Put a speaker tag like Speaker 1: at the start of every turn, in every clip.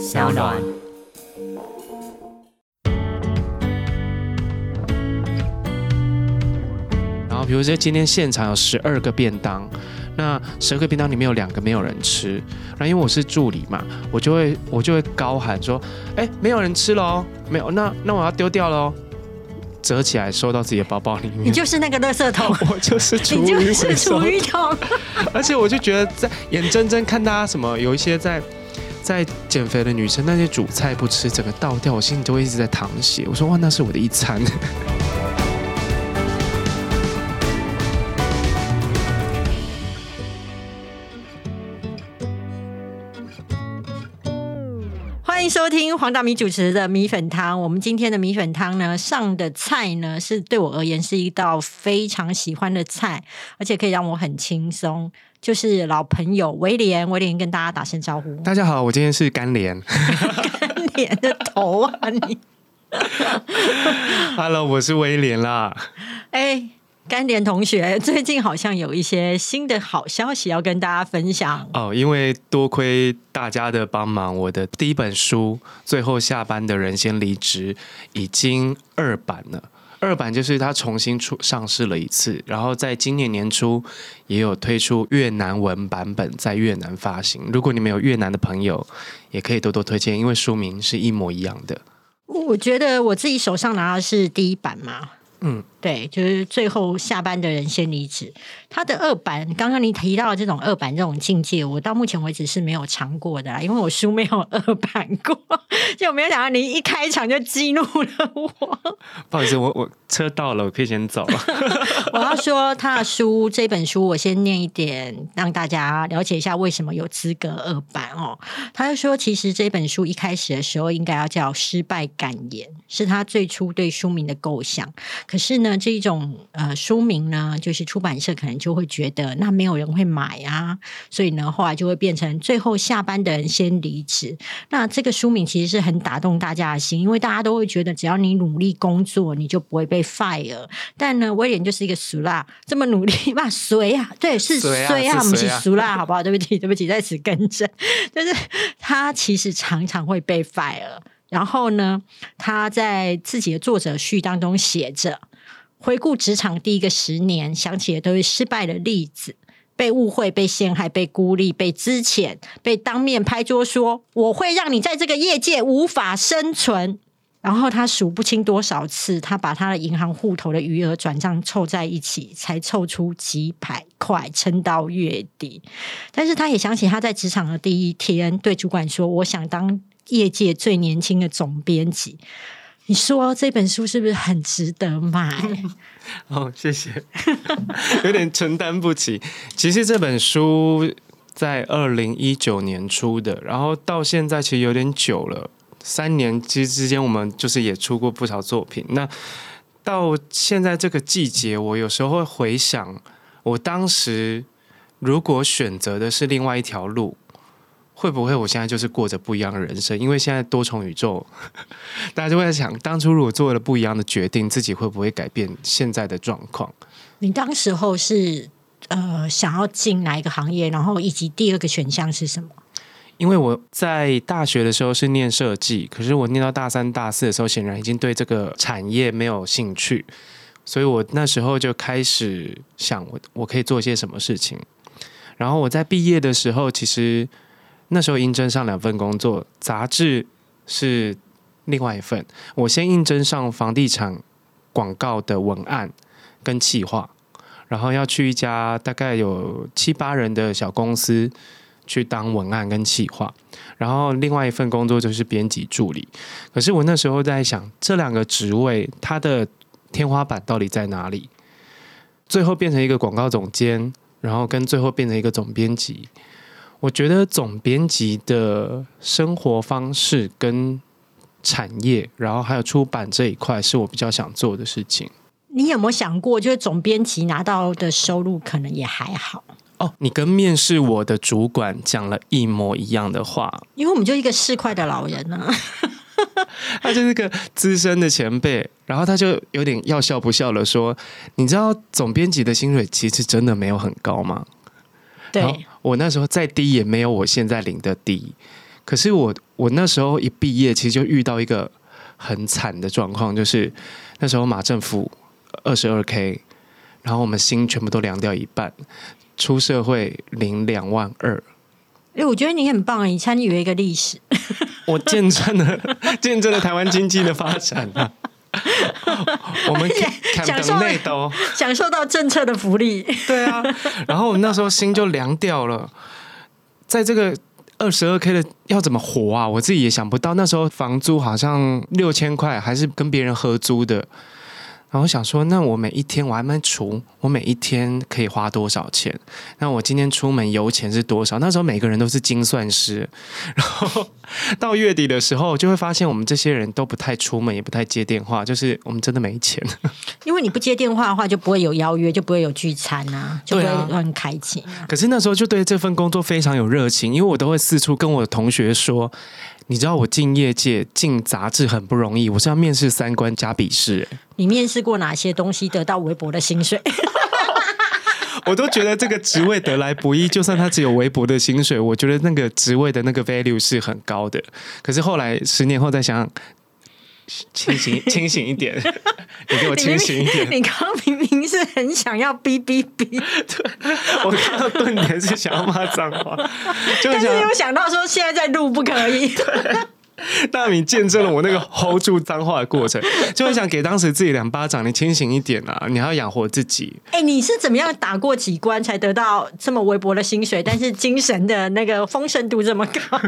Speaker 1: 小暖。
Speaker 2: 然后比如说今天现场有十二个便当，那十二个便当里面有两个没有人吃，然后因为我是助理嘛，我就会我就会高喊说，哎，没有人吃喽，没有，那那我要丢掉喽。折起来收到自己的包包里面。
Speaker 3: 你就是那个垃圾桶，
Speaker 2: 我就是厨
Speaker 3: 你就是桶。
Speaker 2: 而且我就觉得在眼睁睁看大家什么有一些在在减肥的女生那些主菜不吃，整个倒掉，我心里就会一直在淌血。我说哇，那是我的一餐。
Speaker 3: 欢迎收听黄大米主持的米粉汤。我们今天的米粉汤呢，上的菜呢是对我而言是一道非常喜欢的菜，而且可以让我很轻松。就是老朋友威廉，威廉跟大家打声招呼。
Speaker 2: 大家好，我今天是干莲。
Speaker 3: 脸的头啊你！
Speaker 2: Hello，我是威廉啦。
Speaker 3: 哎，甘莲同学，最近好像有一些新的好消息要跟大家分享。
Speaker 2: 哦，因为多亏大家的帮忙，我的第一本书《最后下班的人先离职》已经二版了。二版就是它重新出上市了一次，然后在今年年初也有推出越南文版本，在越南发行。如果你们有越南的朋友，也可以多多推荐，因为书名是一模一样的。
Speaker 3: 我觉得我自己手上拿的是第一版嘛，
Speaker 2: 嗯，
Speaker 3: 对，就是最后下班的人先离职。它的二版，刚刚你提到的这种二版这种境界，我到目前为止是没有尝过的啦，因为我书没有二版过，就没有想到你一开场就激怒了我。
Speaker 2: 不好意思，我我车到了，我可以先走了。
Speaker 3: 我要说他的书这本书，我先念一点，让大家了解一下为什么有资格二版哦。他就说，其实这本书一开始的时候应该要叫《失败感言》，是他最初对书名的构想。可是呢，这种呃书名呢，就是出版社可能就会觉得那没有人会买啊，所以呢，后来就会变成最后下班的人先离职。那这个书名其实是很打动大家的心，因为大家都会觉得只要你努力工作，你就不会被 fire。但呢，威廉就是一个俗辣，这么努力吧，谁啊？对，是
Speaker 2: 谁啊
Speaker 3: 谁啊？不是俗辣，好不好？对不起，对不起，在此更正，就是他其实常常会被 fire。然后呢，他在自己的作者序当中写着：回顾职场第一个十年，想起的都是失败的例子。被误会、被陷害、被孤立、被资遣、被当面拍桌说“我会让你在这个业界无法生存”，然后他数不清多少次，他把他的银行户头的余额转账凑在一起，才凑出几百块，撑到月底。但是他也想起他在职场的第一天，对主管说：“我想当业界最年轻的总编辑。”你说这本书是不是很值得买？
Speaker 2: 哦，谢谢，有点承担不起。其实这本书在二零一九年出的，然后到现在其实有点久了，三年其实之间我们就是也出过不少作品。那到现在这个季节，我有时候会回想，我当时如果选择的是另外一条路。会不会我现在就是过着不一样的人生？因为现在多重宇宙，大家就会在想，当初如果做了不一样的决定，自己会不会改变现在的状况？
Speaker 3: 你当时候是呃想要进哪一个行业？然后以及第二个选项是什么？
Speaker 2: 因为我在大学的时候是念设计，可是我念到大三、大四的时候，显然已经对这个产业没有兴趣，所以我那时候就开始想我我可以做些什么事情。然后我在毕业的时候，其实那时候应征上两份工作，杂志是另外一份。我先应征上房地产广告的文案跟企划，然后要去一家大概有七八人的小公司去当文案跟企划，然后另外一份工作就是编辑助理。可是我那时候在想，这两个职位它的天花板到底在哪里？最后变成一个广告总监，然后跟最后变成一个总编辑。我觉得总编辑的生活方式跟产业，然后还有出版这一块，是我比较想做的事情。
Speaker 3: 你有没有想过，就是总编辑拿到的收入可能也还好？
Speaker 2: 哦，你跟面试我的主管讲了一模一样的话，
Speaker 3: 因为我们就一个市侩的老人呢、啊。
Speaker 2: 他就是个资深的前辈，然后他就有点要笑不笑了说：“你知道总编辑的薪水其实真的没有很高吗？”
Speaker 3: 对，
Speaker 2: 我那时候再低也没有我现在领的低，可是我我那时候一毕业，其实就遇到一个很惨的状况，就是那时候马政府二十二 k，然后我们薪全部都凉掉一半，出社会领两万二。
Speaker 3: 哎，我觉得你很棒啊！你参与了一个历史，
Speaker 2: 我见证了见证了台湾经济的发展啊！我们
Speaker 3: 享受 享受到政策的福利，
Speaker 2: 对啊。然后我那时候心就凉掉了，在这个二十二 k 的要怎么活啊？我自己也想不到。那时候房租好像六千块，还是跟别人合租的。然后想说，那我每一天我还没除，我每一天可以花多少钱？那我今天出门油钱是多少？那时候每个人都是精算师，然后到月底的时候，就会发现我们这些人都不太出门，也不太接电话，就是我们真的没钱。
Speaker 3: 因为你不接电话的话，就不会有邀约，就不会有聚餐啊，就不会很开心。
Speaker 2: 可是那时候就对这份工作非常有热情，因为我都会四处跟我的同学说。你知道我进业界进杂志很不容易，我是要面试三关加笔试。
Speaker 3: 你面试过哪些东西得到微薄的薪水？
Speaker 2: 我都觉得这个职位得来不易，就算他只有微薄的薪水，我觉得那个职位的那个 value 是很高的。可是后来十年后再想。清醒，清醒一点！你给我清醒一点！
Speaker 3: 你刚明明是很想要哔哔哔，
Speaker 2: 对我看到顿点是想要骂脏话，
Speaker 3: 但是又想到说现在在录不可以。
Speaker 2: 大米见证了我那个 hold 住脏话的过程，就很想给当时自己两巴掌。你清醒一点啊！你还要养活自己。
Speaker 3: 哎，你是怎么样打过几关才得到这么微薄的薪水，但是精神的那个丰盛度这么高？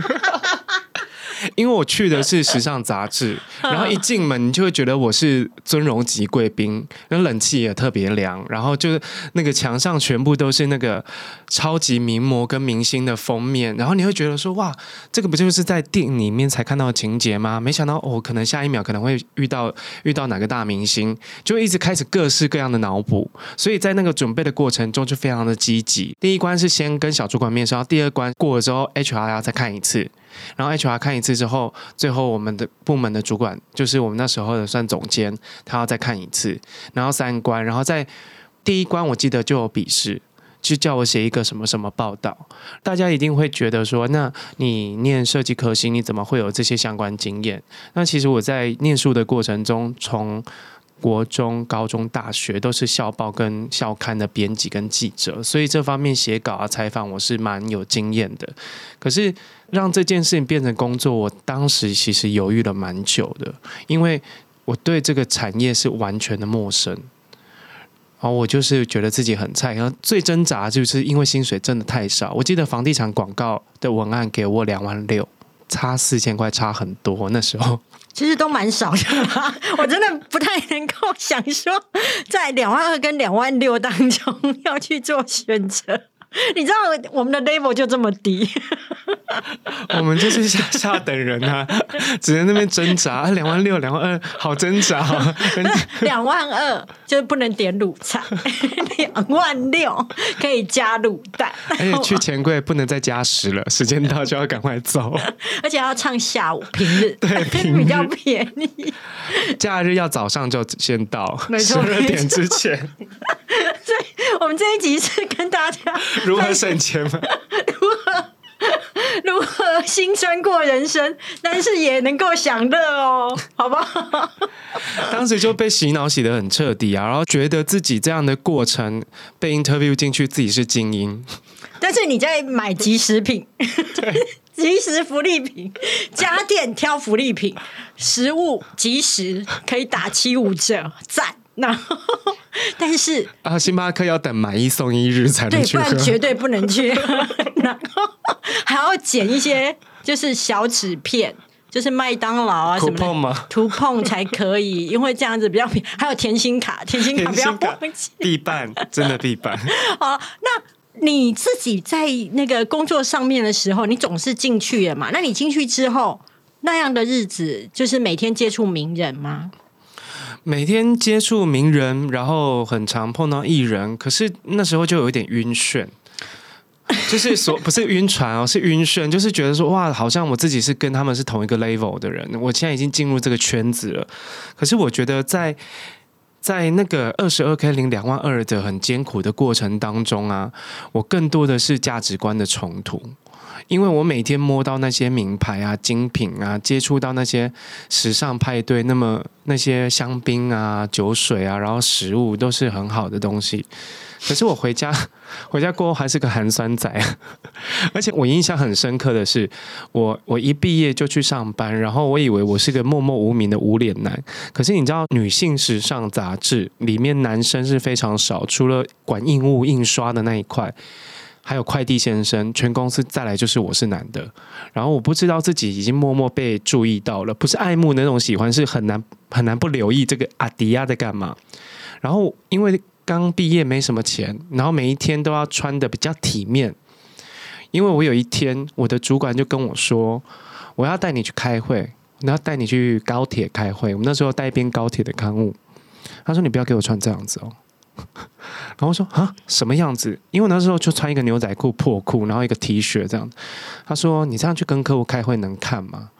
Speaker 2: 因为我去的是时尚杂志，然后一进门你就会觉得我是尊荣级贵宾，那冷气也特别凉，然后就是那个墙上全部都是那个超级名模跟明星的封面，然后你会觉得说哇，这个不就是在电影里面才看到的情节吗？没想到哦，可能下一秒可能会遇到遇到哪个大明星，就一直开始各式各样的脑补，所以在那个准备的过程中就非常的积极。第一关是先跟小主管面试，然后第二关过了之后，HR 要再看一次。然后 HR 看一次之后，最后我们的部门的主管，就是我们那时候的算总监，他要再看一次。然后三关，然后在第一关我记得就有笔试，就叫我写一个什么什么报道。大家一定会觉得说，那你念设计科系，你怎么会有这些相关经验？那其实我在念书的过程中，从国中、高中、大学都是校报跟校刊的编辑跟记者，所以这方面写稿啊、采访我是蛮有经验的。可是让这件事情变成工作，我当时其实犹豫了蛮久的，因为我对这个产业是完全的陌生。然后我就是觉得自己很菜，然后最挣扎就是因为薪水真的太少。我记得房地产广告的文案给我两万六，差四千块，差很多那时候。
Speaker 3: 其实都蛮少的，我真的不太能够想说，在两万二跟两万六当中 要去做选择。你知道我们的 level 就这么低，
Speaker 2: 我们就是下下等人啊，只能那边挣扎。两万六、两万二，好挣扎。
Speaker 3: 两万二就是不能点卤菜，两万六可以加卤蛋，
Speaker 2: 而且去钱柜不能再加十了，时间到就要赶快走。
Speaker 3: 而且要唱下午平日，
Speaker 2: 对平，
Speaker 3: 比较便宜。
Speaker 2: 假日要早上就先到，
Speaker 3: 十
Speaker 2: 二点之前。
Speaker 3: 所以我们这一集是跟大家。
Speaker 2: 如何省钱吗？
Speaker 3: 如何 如何辛酸过人生，但是也能够享乐哦，好不好？
Speaker 2: 当时就被洗脑洗得很彻底啊，然后觉得自己这样的过程被 interview 进去，自己是精英。
Speaker 3: 但是你在买即食品，
Speaker 2: 对，
Speaker 3: 即食福利品，家电挑福利品，食物即食可以打七五折，赞。然后，但是
Speaker 2: 啊，星巴克要等买一送一日才能去
Speaker 3: 不然绝对不能去。然后还要剪一些，就是小纸片，就是麦当劳啊什么的，图碰才可以，因为这样子比较便宜。还有甜心卡，甜心卡不要忘记，
Speaker 2: 必办，真的必办。
Speaker 3: 好，那你自己在那个工作上面的时候，你总是进去了嘛？那你进去之后，那样的日子就是每天接触名人吗？
Speaker 2: 每天接触名人，然后很常碰到艺人，可是那时候就有一点晕眩，就是说不是晕船哦，是晕眩，就是觉得说哇，好像我自己是跟他们是同一个 level 的人，我现在已经进入这个圈子了。可是我觉得在在那个二十二 k 零两万二的很艰苦的过程当中啊，我更多的是价值观的冲突。因为我每天摸到那些名牌啊、精品啊，接触到那些时尚派对，那么那些香槟啊、酒水啊，然后食物都是很好的东西。可是我回家，回家过后还是个寒酸仔，而且我印象很深刻的是，我我一毕业就去上班，然后我以为我是个默默无名的无脸男。可是你知道，女性时尚杂志里面男生是非常少，除了管印务印刷的那一块。还有快递先生，全公司再来就是我是男的，然后我不知道自己已经默默被注意到了，不是爱慕那种喜欢，是很难很难不留意这个阿迪亚在干嘛。然后因为刚毕业没什么钱，然后每一天都要穿的比较体面。因为我有一天我的主管就跟我说，我要带你去开会，我要带你去高铁开会。我们那时候带一篇高铁的刊物，他说你不要给我穿这样子哦。然后我说啊，什么样子？因为那时候就穿一个牛仔裤、破裤，然后一个 T 恤这样。他说：“你这样去跟客户开会能看吗？”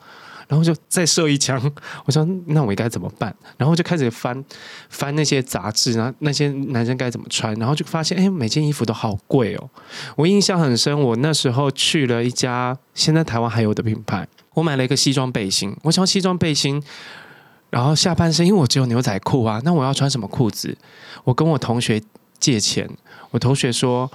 Speaker 2: 然后就再射一枪。我说：“那我应该怎么办？”然后就开始翻翻那些杂志，然后那些男生该怎么穿，然后就发现，哎，每件衣服都好贵哦。我印象很深，我那时候去了一家现在台湾还有的品牌，我买了一个西装背心。我想西装背心。然后下半身，因为我只有牛仔裤啊，那我要穿什么裤子？我跟我同学借钱，我同学说，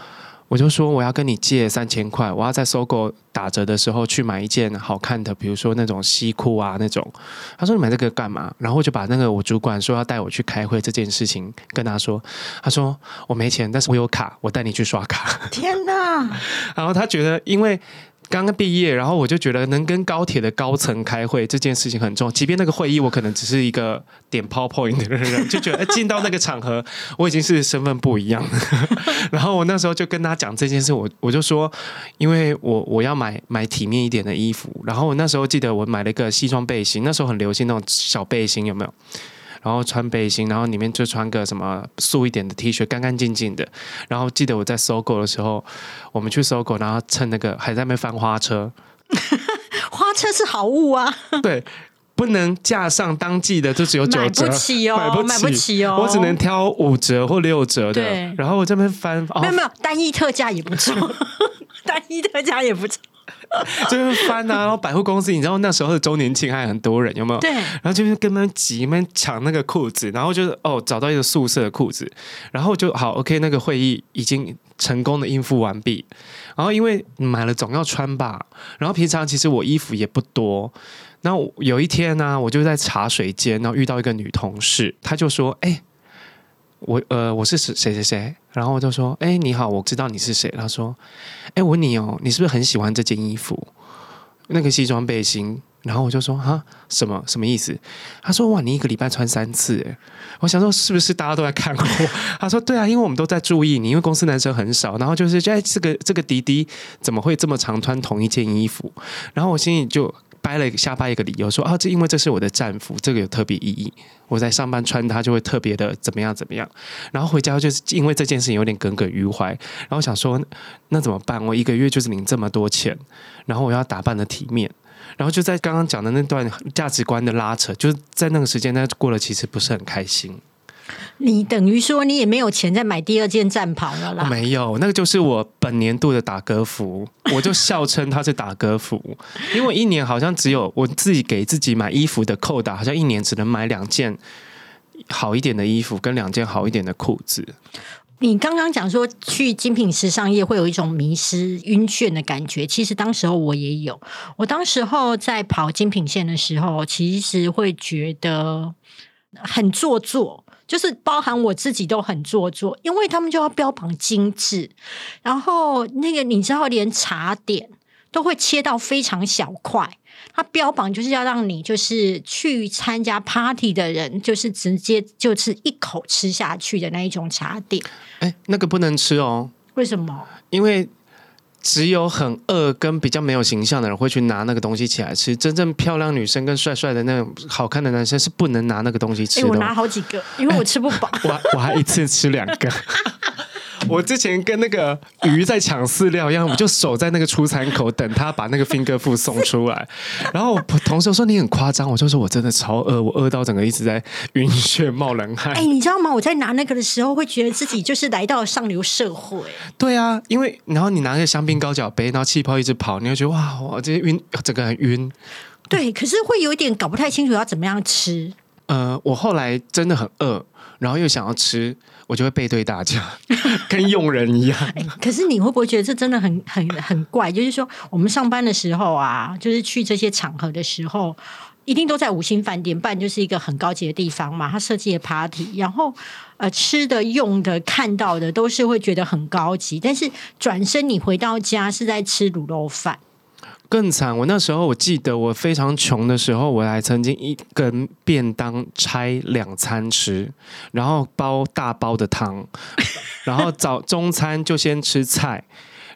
Speaker 2: 我就说我要跟你借三千块，我要在搜狗打折的时候去买一件好看的，比如说那种西裤啊那种。他说你买这个干嘛？然后我就把那个我主管说要带我去开会这件事情跟他说，他说我没钱，但是我有卡，我带你去刷卡。
Speaker 3: 天哪！
Speaker 2: 然后他觉得因为。刚刚毕业，然后我就觉得能跟高铁的高层开会这件事情很重要。即便那个会议我可能只是一个点 PowerPoint 的人，就觉得进到那个场合我已经是身份不一样。然后我那时候就跟他讲这件事，我我就说，因为我我要买买体面一点的衣服。然后我那时候记得我买了一个西装背心，那时候很流行那种小背心，有没有？然后穿背心，然后里面就穿个什么素一点的 T 恤，干干净净的。然后记得我在搜狗的时候，我们去搜狗，然后趁那个还在那边翻花车，
Speaker 3: 花车是好物啊。
Speaker 2: 对，不能架上当季的，就只有九折，
Speaker 3: 买不起哦，买不起哦，
Speaker 2: 我只能挑五折或六折的。然后我这边翻，
Speaker 3: 没有没有，单一特价也不错，单一特价也不错。
Speaker 2: 就是翻啊，然后百货公司，你知道那时候的周年庆还很多人，有没有？
Speaker 3: 对。
Speaker 2: 然后就是跟他们挤，们抢那个裤子，然后就是哦，找到一个宿舍的裤子，然后就好，OK，那个会议已经成功的应付完毕。然后因为买了总要穿吧，然后平常其实我衣服也不多。那有一天呢，我就在茶水间，然后遇到一个女同事，她就说：“哎。”我呃，我是谁谁谁谁，然后我就说，哎，你好，我知道你是谁。他说，哎，我问你哦，你是不是很喜欢这件衣服，那个西装背心？然后我就说，哈，什么什么意思？他说，哇，你一个礼拜穿三次，哎，我想说是不是大家都在看我？他说，对啊，因为我们都在注意你，因为公司男生很少，然后就是，哎，这个这个迪迪怎么会这么常穿同一件衣服？然后我心里就。掰了瞎掰一个理由，说啊，这因为这是我的战服，这个有特别意义。我在上班穿它就会特别的怎么样怎么样。然后回家就是因为这件事情有点耿耿于怀，然后想说那怎么办？我一个月就是领这么多钱，然后我要打扮的体面，然后就在刚刚讲的那段价值观的拉扯，就是在那个时间那过了，其实不是很开心。
Speaker 3: 你等于说你也没有钱再买第二件战袍了啦？
Speaker 2: 没有，那个就是我本年度的打歌服，我就笑称它是打歌服，因为一年好像只有我自己给自己买衣服的扣打，好像一年只能买两件好一点的衣服跟两件好一点的裤子。
Speaker 3: 你刚刚讲说去精品时尚业会有一种迷失晕眩的感觉，其实当时候我也有，我当时候在跑精品线的时候，其实会觉得很做作。就是包含我自己都很做作，因为他们就要标榜精致，然后那个你知道，连茶点都会切到非常小块，他标榜就是要让你就是去参加 party 的人，就是直接就是一口吃下去的那一种茶点。
Speaker 2: 哎，那个不能吃哦。
Speaker 3: 为什么？
Speaker 2: 因为。只有很饿跟比较没有形象的人会去拿那个东西起来吃。真正漂亮女生跟帅帅的那种好看的男生是不能拿那个东西吃的。
Speaker 3: 我拿好几个，因为我吃不饱。
Speaker 2: 我我还一次吃两个。我之前跟那个鱼在抢饲料一样，我就守在那个出餐口等他把那个 finger food 送出来。然后我同事说你很夸张，我就说我真的超饿，我饿到整个一直在晕血冒冷汗。
Speaker 3: 哎，你知道吗？我在拿那个的时候，会觉得自己就是来到了上流社会。
Speaker 2: 对啊，因为然后你拿个香槟高脚杯，然后气泡一直跑，你会觉得哇，我这些晕，整个很晕。
Speaker 3: 对，可是会有一点搞不太清楚要怎么样吃。
Speaker 2: 呃，我后来真的很饿，然后又想要吃，我就会背对大家，跟佣人一样。
Speaker 3: 可是你会不会觉得这真的很很很怪？就是说，我们上班的时候啊，就是去这些场合的时候，一定都在五星饭店，办就是一个很高级的地方嘛。他设计的 party，然后呃，吃的、用的、看到的，都是会觉得很高级。但是转身你回到家是在吃卤肉饭。
Speaker 2: 更惨，我那时候我记得我非常穷的时候，我还曾经一根便当拆两餐吃，然后包大包的汤，然后早中餐就先吃菜，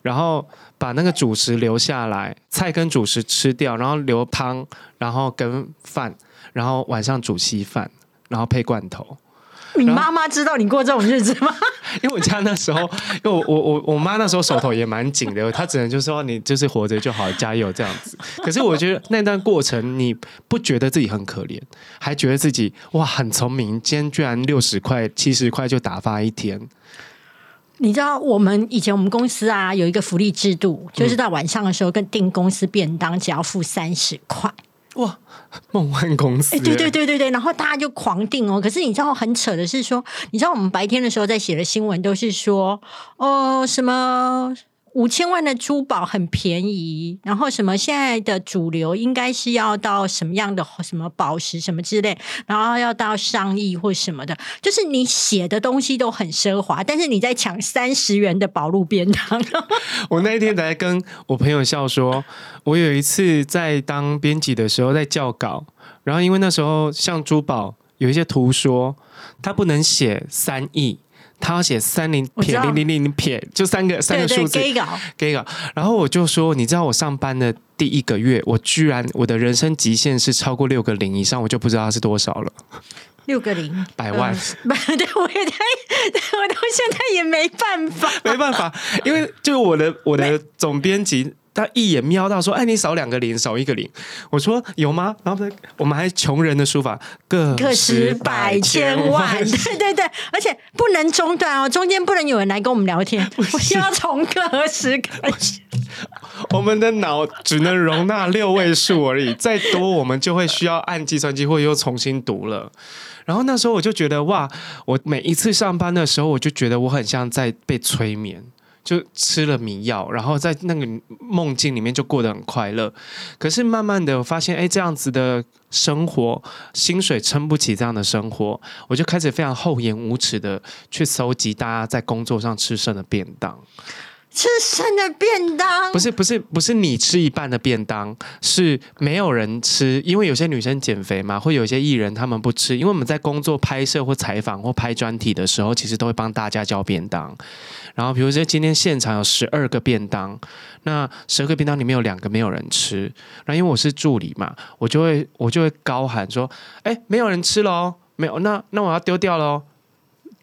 Speaker 2: 然后把那个主食留下来，菜跟主食吃掉，然后留汤，然后跟饭，然后晚上煮稀饭，然后配罐头。
Speaker 3: 你妈妈知道你过这种日子吗？
Speaker 2: 因为我家那时候，因为我我我我妈那时候手头也蛮紧的，她只能就说你就是活着就好，加油这样子。可是我觉得那段过程，你不觉得自己很可怜，还觉得自己哇很聪明，今天居然六十块、七十块就打发一天。
Speaker 3: 你知道我们以前我们公司啊有一个福利制度，就是到晚上的时候跟订公司便当，只要付三十块。
Speaker 2: 哇，梦幻公司！
Speaker 3: 哎对对对对对，然后大家就狂订哦。可是你知道很扯的是说，你知道我们白天的时候在写的新闻都是说，哦什么。五千万的珠宝很便宜，然后什么现在的主流应该是要到什么样的什么宝石什么之类，然后要到上亿或什么的，就是你写的东西都很奢华，但是你在抢三十元的宝路边当。
Speaker 2: 我那一天在跟我朋友笑说，我有一次在当编辑的时候在校稿，然后因为那时候像珠宝有一些图说它不能写三亿。他要写三零撇零零零撇，就三个三个数字。
Speaker 3: 给稿，
Speaker 2: 给稿。然后我就说，你知道我上班的第一个月，我居然我的人生极限是超过六个零以上，我就不知道是多少了。
Speaker 3: 六个零，
Speaker 2: 百万。
Speaker 3: 对，我也太，我到现在也没办法，
Speaker 2: 没办法，因为就我的我的总编辑。他一眼瞄到说：“哎，你少两个零，少一个零。”我说：“有吗？”然后我们还穷人的书法，个十百千万，
Speaker 3: 对对对，而且不能中断哦，中间不能有人来跟我们聊天，我要从个十开始。
Speaker 2: 我们的脑只能容纳六位数而已，再多我们就会需要按计算机或又重新读了。然后那时候我就觉得哇，我每一次上班的时候，我就觉得我很像在被催眠。就吃了迷药，然后在那个梦境里面就过得很快乐。可是慢慢的发现，哎，这样子的生活，薪水撑不起这样的生活，我就开始非常厚颜无耻的去搜集大家在工作上吃剩的便当。
Speaker 3: 吃剩的便当
Speaker 2: 不是不是不是你吃一半的便当，是没有人吃，因为有些女生减肥嘛，会有一些艺人他们不吃，因为我们在工作拍摄或采访或拍专题的时候，其实都会帮大家叫便当。然后比如说今天现场有十二个便当，那十二个便当里面有两个没有人吃，然后因为我是助理嘛，我就会我就会高喊说：“哎，没有人吃喽，没有，那那我要丢掉喽。”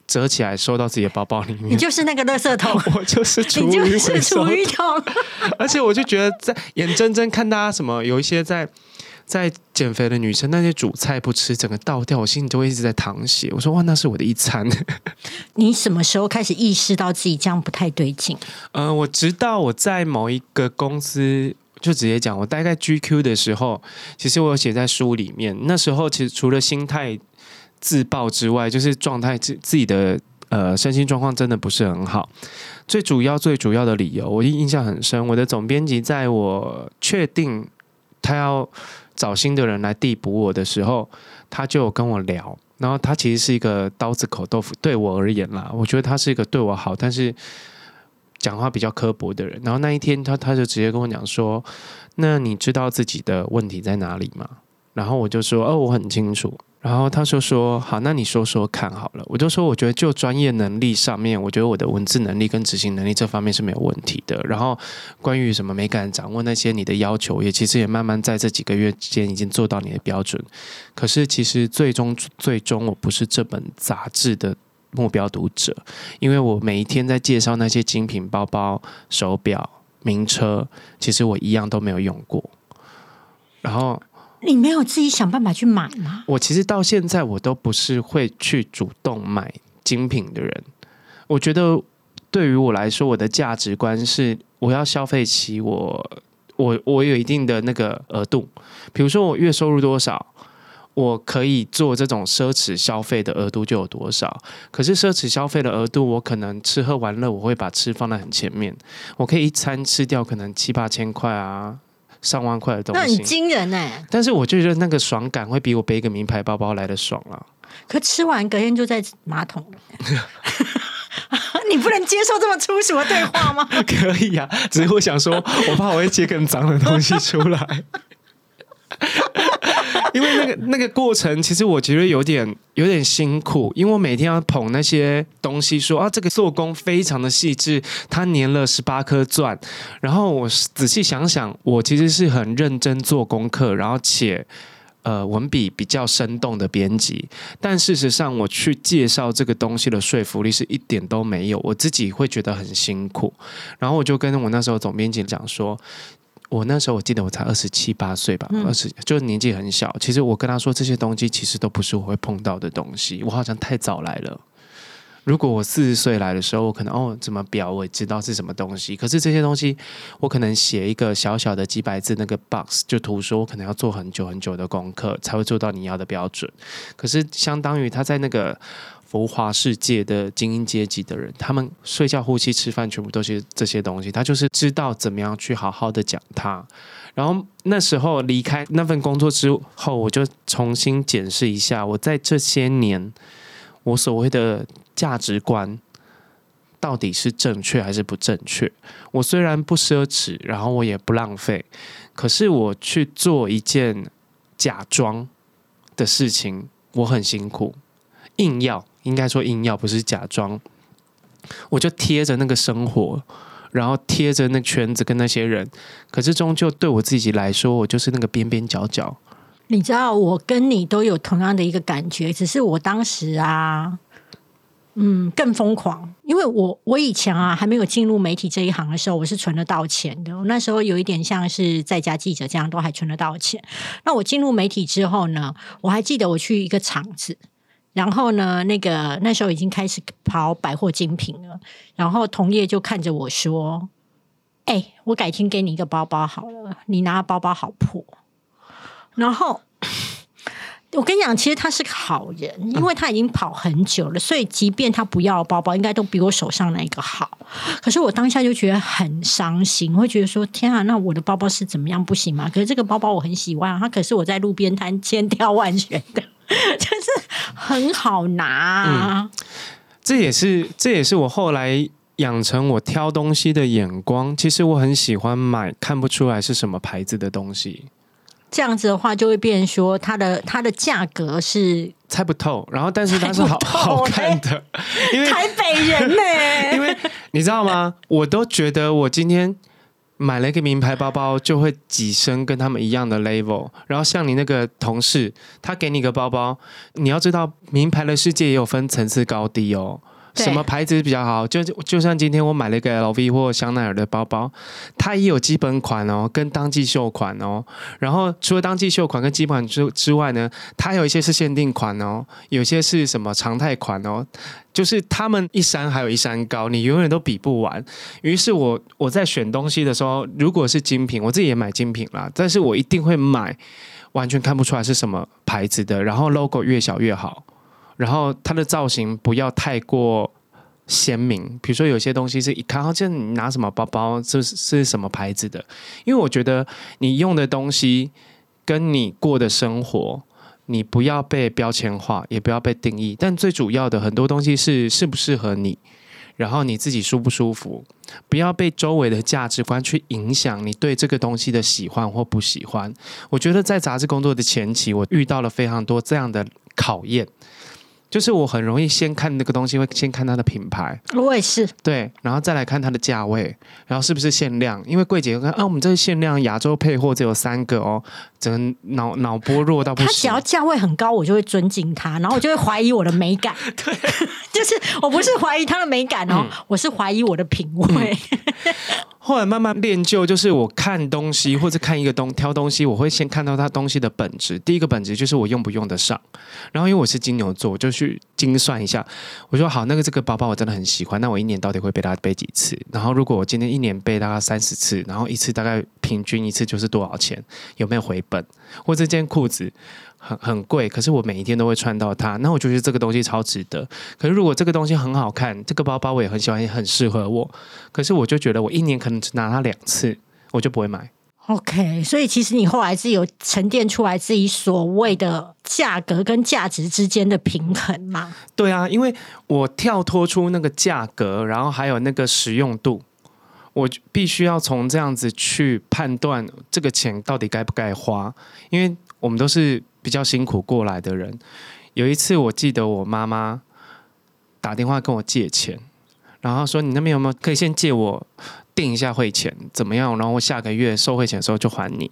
Speaker 2: 折起来收到自己的包包里面。
Speaker 3: 你就是那个垃圾桶，
Speaker 2: 我就是厨
Speaker 3: 余厨余桶。
Speaker 2: 而且我就觉得在眼睁睁看大家什么有一些在在减肥的女生，那些主菜不吃，整个倒掉，我心里就会一直在淌血。我说哇，那是我的一餐。
Speaker 3: 你什么时候开始意识到自己这样不太对劲？
Speaker 2: 嗯，我直到我在某一个公司，就直接讲，我大概 GQ 的时候，其实我有写在书里面。那时候其实除了心态。自爆之外，就是状态自自己的呃身心状况真的不是很好。最主要最主要的理由，我印象很深。我的总编辑在我确定他要找新的人来递补我的时候，他就跟我聊。然后他其实是一个刀子口豆腐，对我而言啦，我觉得他是一个对我好，但是讲话比较刻薄的人。然后那一天，他他就直接跟我讲说：“那你知道自己的问题在哪里吗？”然后我就说：“哦，我很清楚。”然后他就说：“好，那你说说看好了。”我就说：“我觉得就专业能力上面，我觉得我的文字能力跟执行能力这方面是没有问题的。然后关于什么美感掌握那些你的要求，也其实也慢慢在这几个月之间已经做到你的标准。可是其实最终最终我不是这本杂志的目标读者，因为我每一天在介绍那些精品包包、手表、名车，其实我一样都没有用过。然后
Speaker 3: 你没有自己想办法去买吗？
Speaker 2: 我其实到现在我都不是会去主动买精品的人。我觉得对于我来说，我的价值观是我要消费起我我我有一定的那个额度，比如说我月收入多少。我可以做这种奢侈消费的额度就有多少？可是奢侈消费的额度，我可能吃喝玩乐，我会把吃放在很前面。我可以一餐吃掉可能七八千块啊，上万块的东西，
Speaker 3: 那很惊人哎！
Speaker 2: 但是我就觉得那个爽感会比我背一个名牌包包来的爽啊。
Speaker 3: 可吃完隔天就在马桶 你不能接受这么粗俗的对话吗？
Speaker 2: 可以啊，只是我想说，我怕我会接更脏的东西出来。因为那个那个过程，其实我觉得有点有点辛苦，因为我每天要捧那些东西，说啊，这个做工非常的细致，它粘了十八颗钻。然后我仔细想想，我其实是很认真做功课，然后且呃文笔比较生动的编辑。但事实上，我去介绍这个东西的说服力是一点都没有，我自己会觉得很辛苦。然后我就跟我那时候总编辑讲说。我那时候我记得我才二十七八岁吧，二十就是年纪很小。其实我跟他说这些东西其实都不是我会碰到的东西，我好像太早来了。如果我四十岁来的时候，我可能哦怎么表我也知道是什么东西。可是这些东西我可能写一个小小的几百字那个 box 就图说，我可能要做很久很久的功课才会做到你要的标准。可是相当于他在那个。浮华世界的精英阶级的人，他们睡觉、呼吸、吃饭，全部都是这些东西。他就是知道怎么样去好好的讲他。然后那时候离开那份工作之后，我就重新检视一下，我在这些年我所谓的价值观到底是正确还是不正确。我虽然不奢侈，然后我也不浪费，可是我去做一件假装的事情，我很辛苦，硬要。应该说硬要不是假装，我就贴着那个生活，然后贴着那圈子跟那些人，可是终究对我自己来说，我就是那个边边角角。
Speaker 3: 你知道，我跟你都有同样的一个感觉，只是我当时啊，嗯，更疯狂，因为我我以前啊还没有进入媒体这一行的时候，我是存得到钱的。我那时候有一点像是在家记者这样，都还存得到钱。那我进入媒体之后呢，我还记得我去一个厂子。然后呢，那个那时候已经开始跑百货精品了。然后同业就看着我说：“哎，我改天给你一个包包好了，你拿包包好破。”然后我跟你讲，其实他是个好人，因为他已经跑很久了，所以即便他不要包包，应该都比我手上那个好。可是我当下就觉得很伤心，会觉得说：“天啊，那我的包包是怎么样不行吗？”可是这个包包我很喜欢，它可是我在路边摊千挑万选的。就是很好拿啊，
Speaker 2: 这也是这也是我后来养成我挑东西的眼光。其实我很喜欢买看不出来是什么牌子的东西，
Speaker 3: 这样子的话就会变说它的它的价格是
Speaker 2: 猜不透，然后但是它是好好看的，因为
Speaker 3: 台北人呢，
Speaker 2: 因为你知道吗？我都觉得我今天。买了一个名牌包包，就会跻身跟他们一样的 level。然后像你那个同事，他给你个包包，你要知道，名牌的世界也有分层次高低哦。什么牌子比较好？就就像今天我买了一个 LV 或香奈儿的包包，它也有基本款哦，跟当季秀款哦。然后除了当季秀款跟基本款之之外呢，它有一些是限定款哦，有些是什么常态款哦。就是他们一山还有一山高，你永远都比不完。于是我我在选东西的时候，如果是精品，我自己也买精品啦，但是我一定会买完全看不出来是什么牌子的，然后 logo 越小越好。然后它的造型不要太过鲜明，比如说有些东西是一看，好像你拿什么包包，这是是什么牌子的？因为我觉得你用的东西跟你过的生活，你不要被标签化，也不要被定义。但最主要的很多东西是适不适合你，然后你自己舒不舒服，不要被周围的价值观去影响你对这个东西的喜欢或不喜欢。我觉得在杂志工作的前期，我遇到了非常多这样的考验。就是我很容易先看那个东西，会先看它的品牌，
Speaker 3: 我也是，
Speaker 2: 对，然后再来看它的价位，然后是不是限量？因为柜姐看啊，我们这是限量亚洲配货，只有三个哦，整个脑脑波弱到不行
Speaker 3: 他只要。价位很高，我就会尊敬它，然后我就会 怀疑我的美感。对，就是我不是怀疑它的美感哦，
Speaker 2: 嗯
Speaker 3: 我是怀疑我的品味。
Speaker 2: 后来慢慢练就，就是我看东西或者看一个东挑东西，我会先看到它东西的本质。第一个本质就是我用不用得上，然后因为我是金牛座，我就去精算一下。我说好，那个这个包包我真的很喜欢，那我一年到底会被它背几次？然后如果我今天一年背大概三十次，然后一次大概平均一次就是多少钱？有没有回本？或这件裤子很很贵，可是我每一天都会穿到它，那我就觉得这个东西超值得。可是如果这个东西很好看，这个包包我也很喜欢，也很适合我，可是我就觉得我一年可能只拿它两次，我就不会买。
Speaker 3: OK，所以其实你后来是有沉淀出来自己所谓的价格跟价值之间的平衡吗？
Speaker 2: 对啊，因为我跳脱出那个价格，然后还有那个实用度，我就必须要从这样子去判断这个钱到底该不该花，因为我们都是比较辛苦过来的人。有一次我记得我妈妈打电话跟我借钱，然后说你那边有没有可以先借我定一下汇钱怎么样？然后我下个月收汇钱的时候就还你。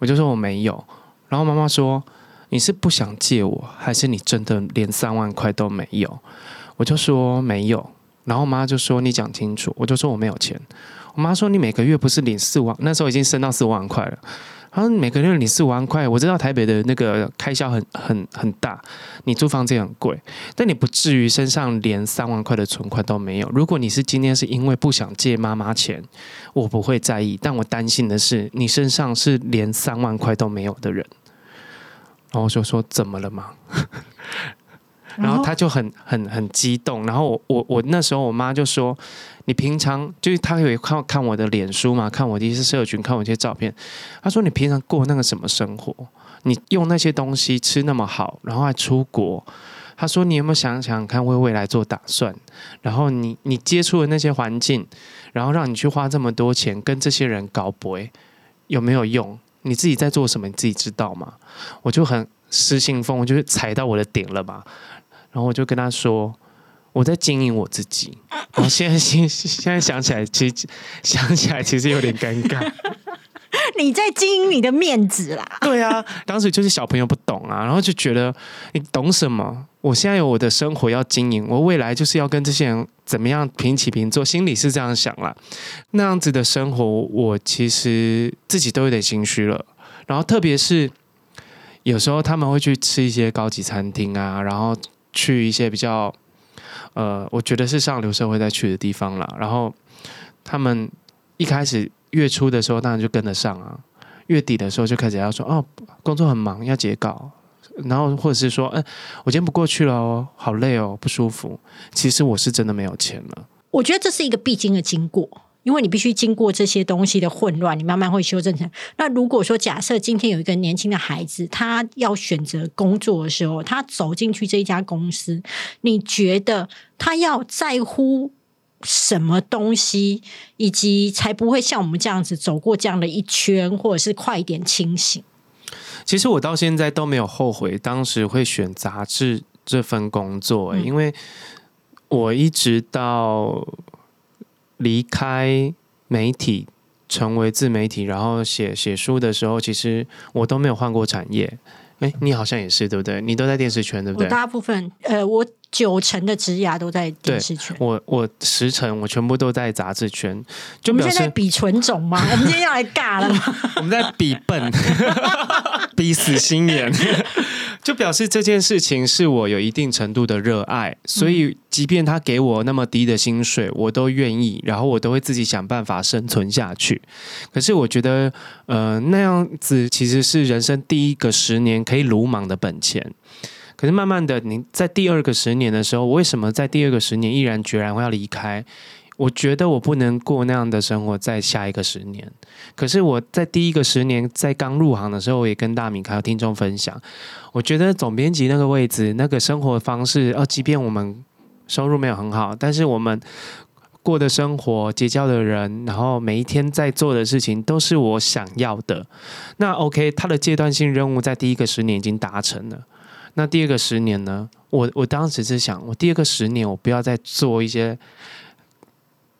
Speaker 2: 我就说我没有，然后妈妈说你是不想借我，还是你真的连三万块都没有？我就说没有，然后我妈就说你讲清楚，我就说我没有钱。我妈说你每个月不是领四万，那时候已经升到四万块了。他说每个月你四五万块，我知道台北的那个开销很很很大，你租房子也很贵，但你不至于身上连三万块的存款都没有。如果你是今天是因为不想借妈妈钱，我不会在意，但我担心的是你身上是连三万块都没有的人。然后我就说怎么了嘛？然后他就很很很激动，然后我我我那时候我妈就说，你平常就是她有看看我的脸书嘛，看我的一些社群，看我一些照片，她说你平常过那个什么生活？你用那些东西吃那么好，然后还出国。他说你有没有想想看为未来做打算？然后你你接触的那些环境，然后让你去花这么多钱跟这些人搞博，有没有用？你自己在做什么？你自己知道吗？我就很失心疯，我就是踩到我的点了吧。然后我就跟他说，我在经营我自己。然后现在现 现在想起来，其实想起来其实有点尴尬。
Speaker 3: 你在经营你的面子啦。
Speaker 2: 对啊，当时就是小朋友不懂啊，然后就觉得你懂什么？我现在有我的生活要经营，我未来就是要跟这些人怎么样平起平坐，心里是这样想啦。那样子的生活，我其实自己都有点心虚了。然后特别是有时候他们会去吃一些高级餐厅啊，然后去一些比较呃，我觉得是上流社会在去的地方啦。然后他们一开始月初的时候，当然就跟得上啊。月底的时候就开始要说哦，工作很忙，要结稿，然后或者是说，嗯、我今天不过去了哦，好累哦，不舒服。其实我是真的没有钱了。
Speaker 3: 我觉得这是一个必经的经过，因为你必须经过这些东西的混乱，你慢慢会修正成。那如果说假设今天有一个年轻的孩子，他要选择工作的时候，他走进去这一家公司，你觉得他要在乎？什么东西，以及才不会像我们这样子走过这样的一圈，或者是快一点清醒。
Speaker 2: 其实我到现在都没有后悔当时会选杂志这份工作、欸
Speaker 3: 嗯
Speaker 2: 因为我一直到离开媒体，成为自媒体，然后写写书的时候，其实我都没有换过产业。哎，你好像也是对不对？你都在电视圈对不
Speaker 3: 我
Speaker 2: 对？
Speaker 3: 大部分呃，我九成的职涯都在电视圈。
Speaker 2: 我我十成我全部都在杂志圈，就
Speaker 3: 我们现在比纯种吗？我们今天要来尬了吗？
Speaker 2: 我们在比笨，比死心眼，就表示这件事情是我有一定程度的热爱，所以即便他给我那么低的薪水，我都愿意，然后我都会自己想办法生存下去。可是我觉得，呃，那样子其实是人生第一个十年可以鲁莽的本钱。可是慢慢的，你在第二个十年的时候，为什么在第二个十年毅然决然会要离开？我觉得我不能过那样的生活，在下一个十年。可是我在第一个十年，在刚入行的时候，我也跟大米还有听众分享，我觉得总编辑那个位置、那个生活方式，哦，即便我们收入没有很好，但是我们过的生活、结交的人，然后每一天在做的事情，都是我想要的。那 OK，他的阶段性任务在第一个十年已经达成了。那第二个十年呢？我我当时是想，我第二个十年我不要再做一些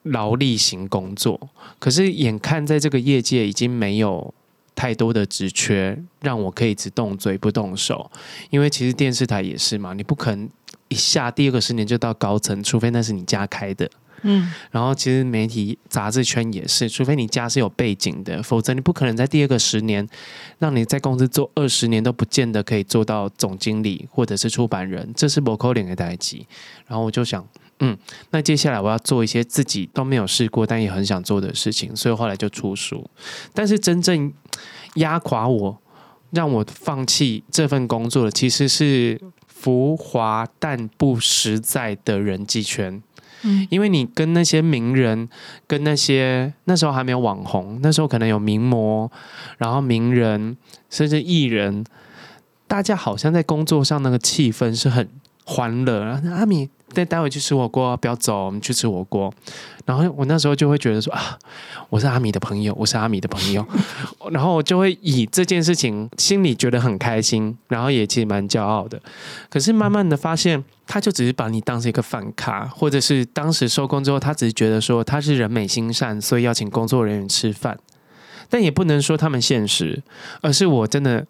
Speaker 2: 劳力型工作。可是眼看在这个业界已经没有太多的职缺，让我可以只动嘴不动手。因为其实电视台也是嘛，你不可能一下第二个十年就到高层，除非那是你家开的。
Speaker 3: 嗯，
Speaker 2: 然后其实媒体杂志圈也是，除非你家是有背景的，否则你不可能在第二个十年，让你在公司做二十年都不见得可以做到总经理或者是出版人，这是不可能的代际。然后我就想，嗯，那接下来我要做一些自己都没有试过但也很想做的事情，所以后来就出书。但是真正压垮我，让我放弃这份工作的，其实是浮华但不实在的人际圈。
Speaker 3: 嗯
Speaker 2: 因为你跟那些名人，跟那些那时候还没有网红，那时候可能有名模，然后名人，甚至艺人，大家好像在工作上那个气氛是很欢乐。然后阿米，待待会去吃火锅，不要走，我们去吃火锅。然后我那时候就会觉得说啊，我是阿米的朋友，我是阿米的朋友，然后我就会以这件事情心里觉得很开心，然后也其实蛮骄傲的。可是慢慢的发现，他就只是把你当成一个饭卡，或者是当时收工之后，他只是觉得说他是人美心善，所以要请工作人员吃饭，但也不能说他们现实，而是我真的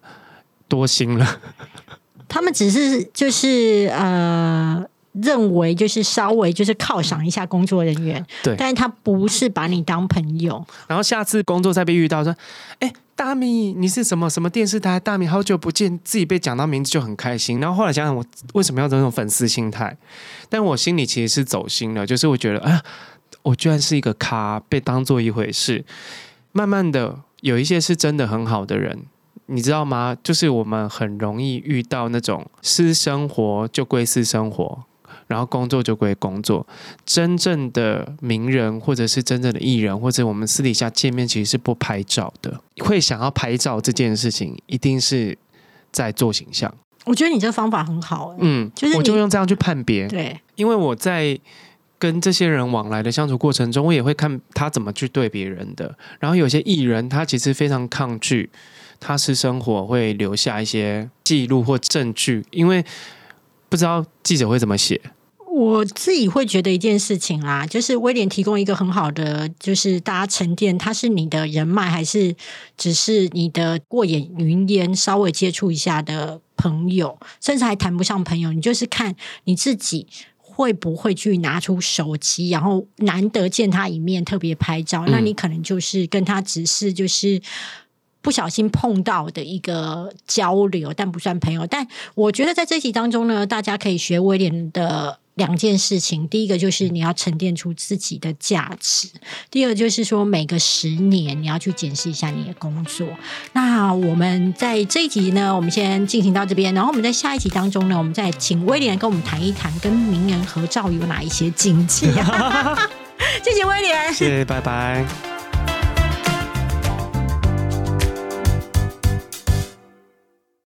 Speaker 2: 多心了。
Speaker 3: 他们只是就是呃。认为就是稍微就是犒赏一下工作人员，
Speaker 2: 对
Speaker 3: 但是他不是把你当朋友，
Speaker 2: 然后下次工作再被遇到，说：“哎，大米，你是什么什么电视台？大米好久不见，自己被讲到名字就很开心。”然后后来想想，我为什么要这种粉丝心态？但我心里其实是走心了，就是我觉得，啊，我居然是一个咖，被当做一回事。慢慢的，有一些是真的很好的人，你知道吗？就是我们很容易遇到那种私生活就归私生活。然后工作就归工作，真正的名人或者是真正的艺人，或者我们私底下见面其实是不拍照的。会想要拍照这件事情，一定是在做形象。
Speaker 3: 我觉得你这个方法很好、欸，
Speaker 2: 嗯，
Speaker 3: 就是
Speaker 2: 我就用这样去判别，
Speaker 3: 对，
Speaker 2: 因为我在跟这些人往来的相处过程中，我也会看他怎么去对别人的。然后有些艺人，他其实非常抗拒他私生活会留下一些记录或证据，因为不知道记者会怎么写。
Speaker 3: 我自己会觉得一件事情啦，就是威廉提供一个很好的，就是大家沉淀，他是你的人脉，还是只是你的过眼云烟，稍微接触一下的朋友，甚至还谈不上朋友，你就是看你自己。会不会去拿出手机，然后难得见他一面，特别拍照？那你可能就是跟他只是就是不小心碰到的一个交流，但不算朋友。但我觉得在这集当中呢，大家可以学威廉的两件事情。第一个就是你要沉淀出自己的价值；第二个就是说每个十年你要去检视一下你的工作。那我们在这一集呢，我们先进行到这边，然后我们在下一集当中呢，我们再请威廉跟我们谈一谈跟名人合照有哪一些禁忌。谢谢威廉，
Speaker 2: 谢谢，拜拜。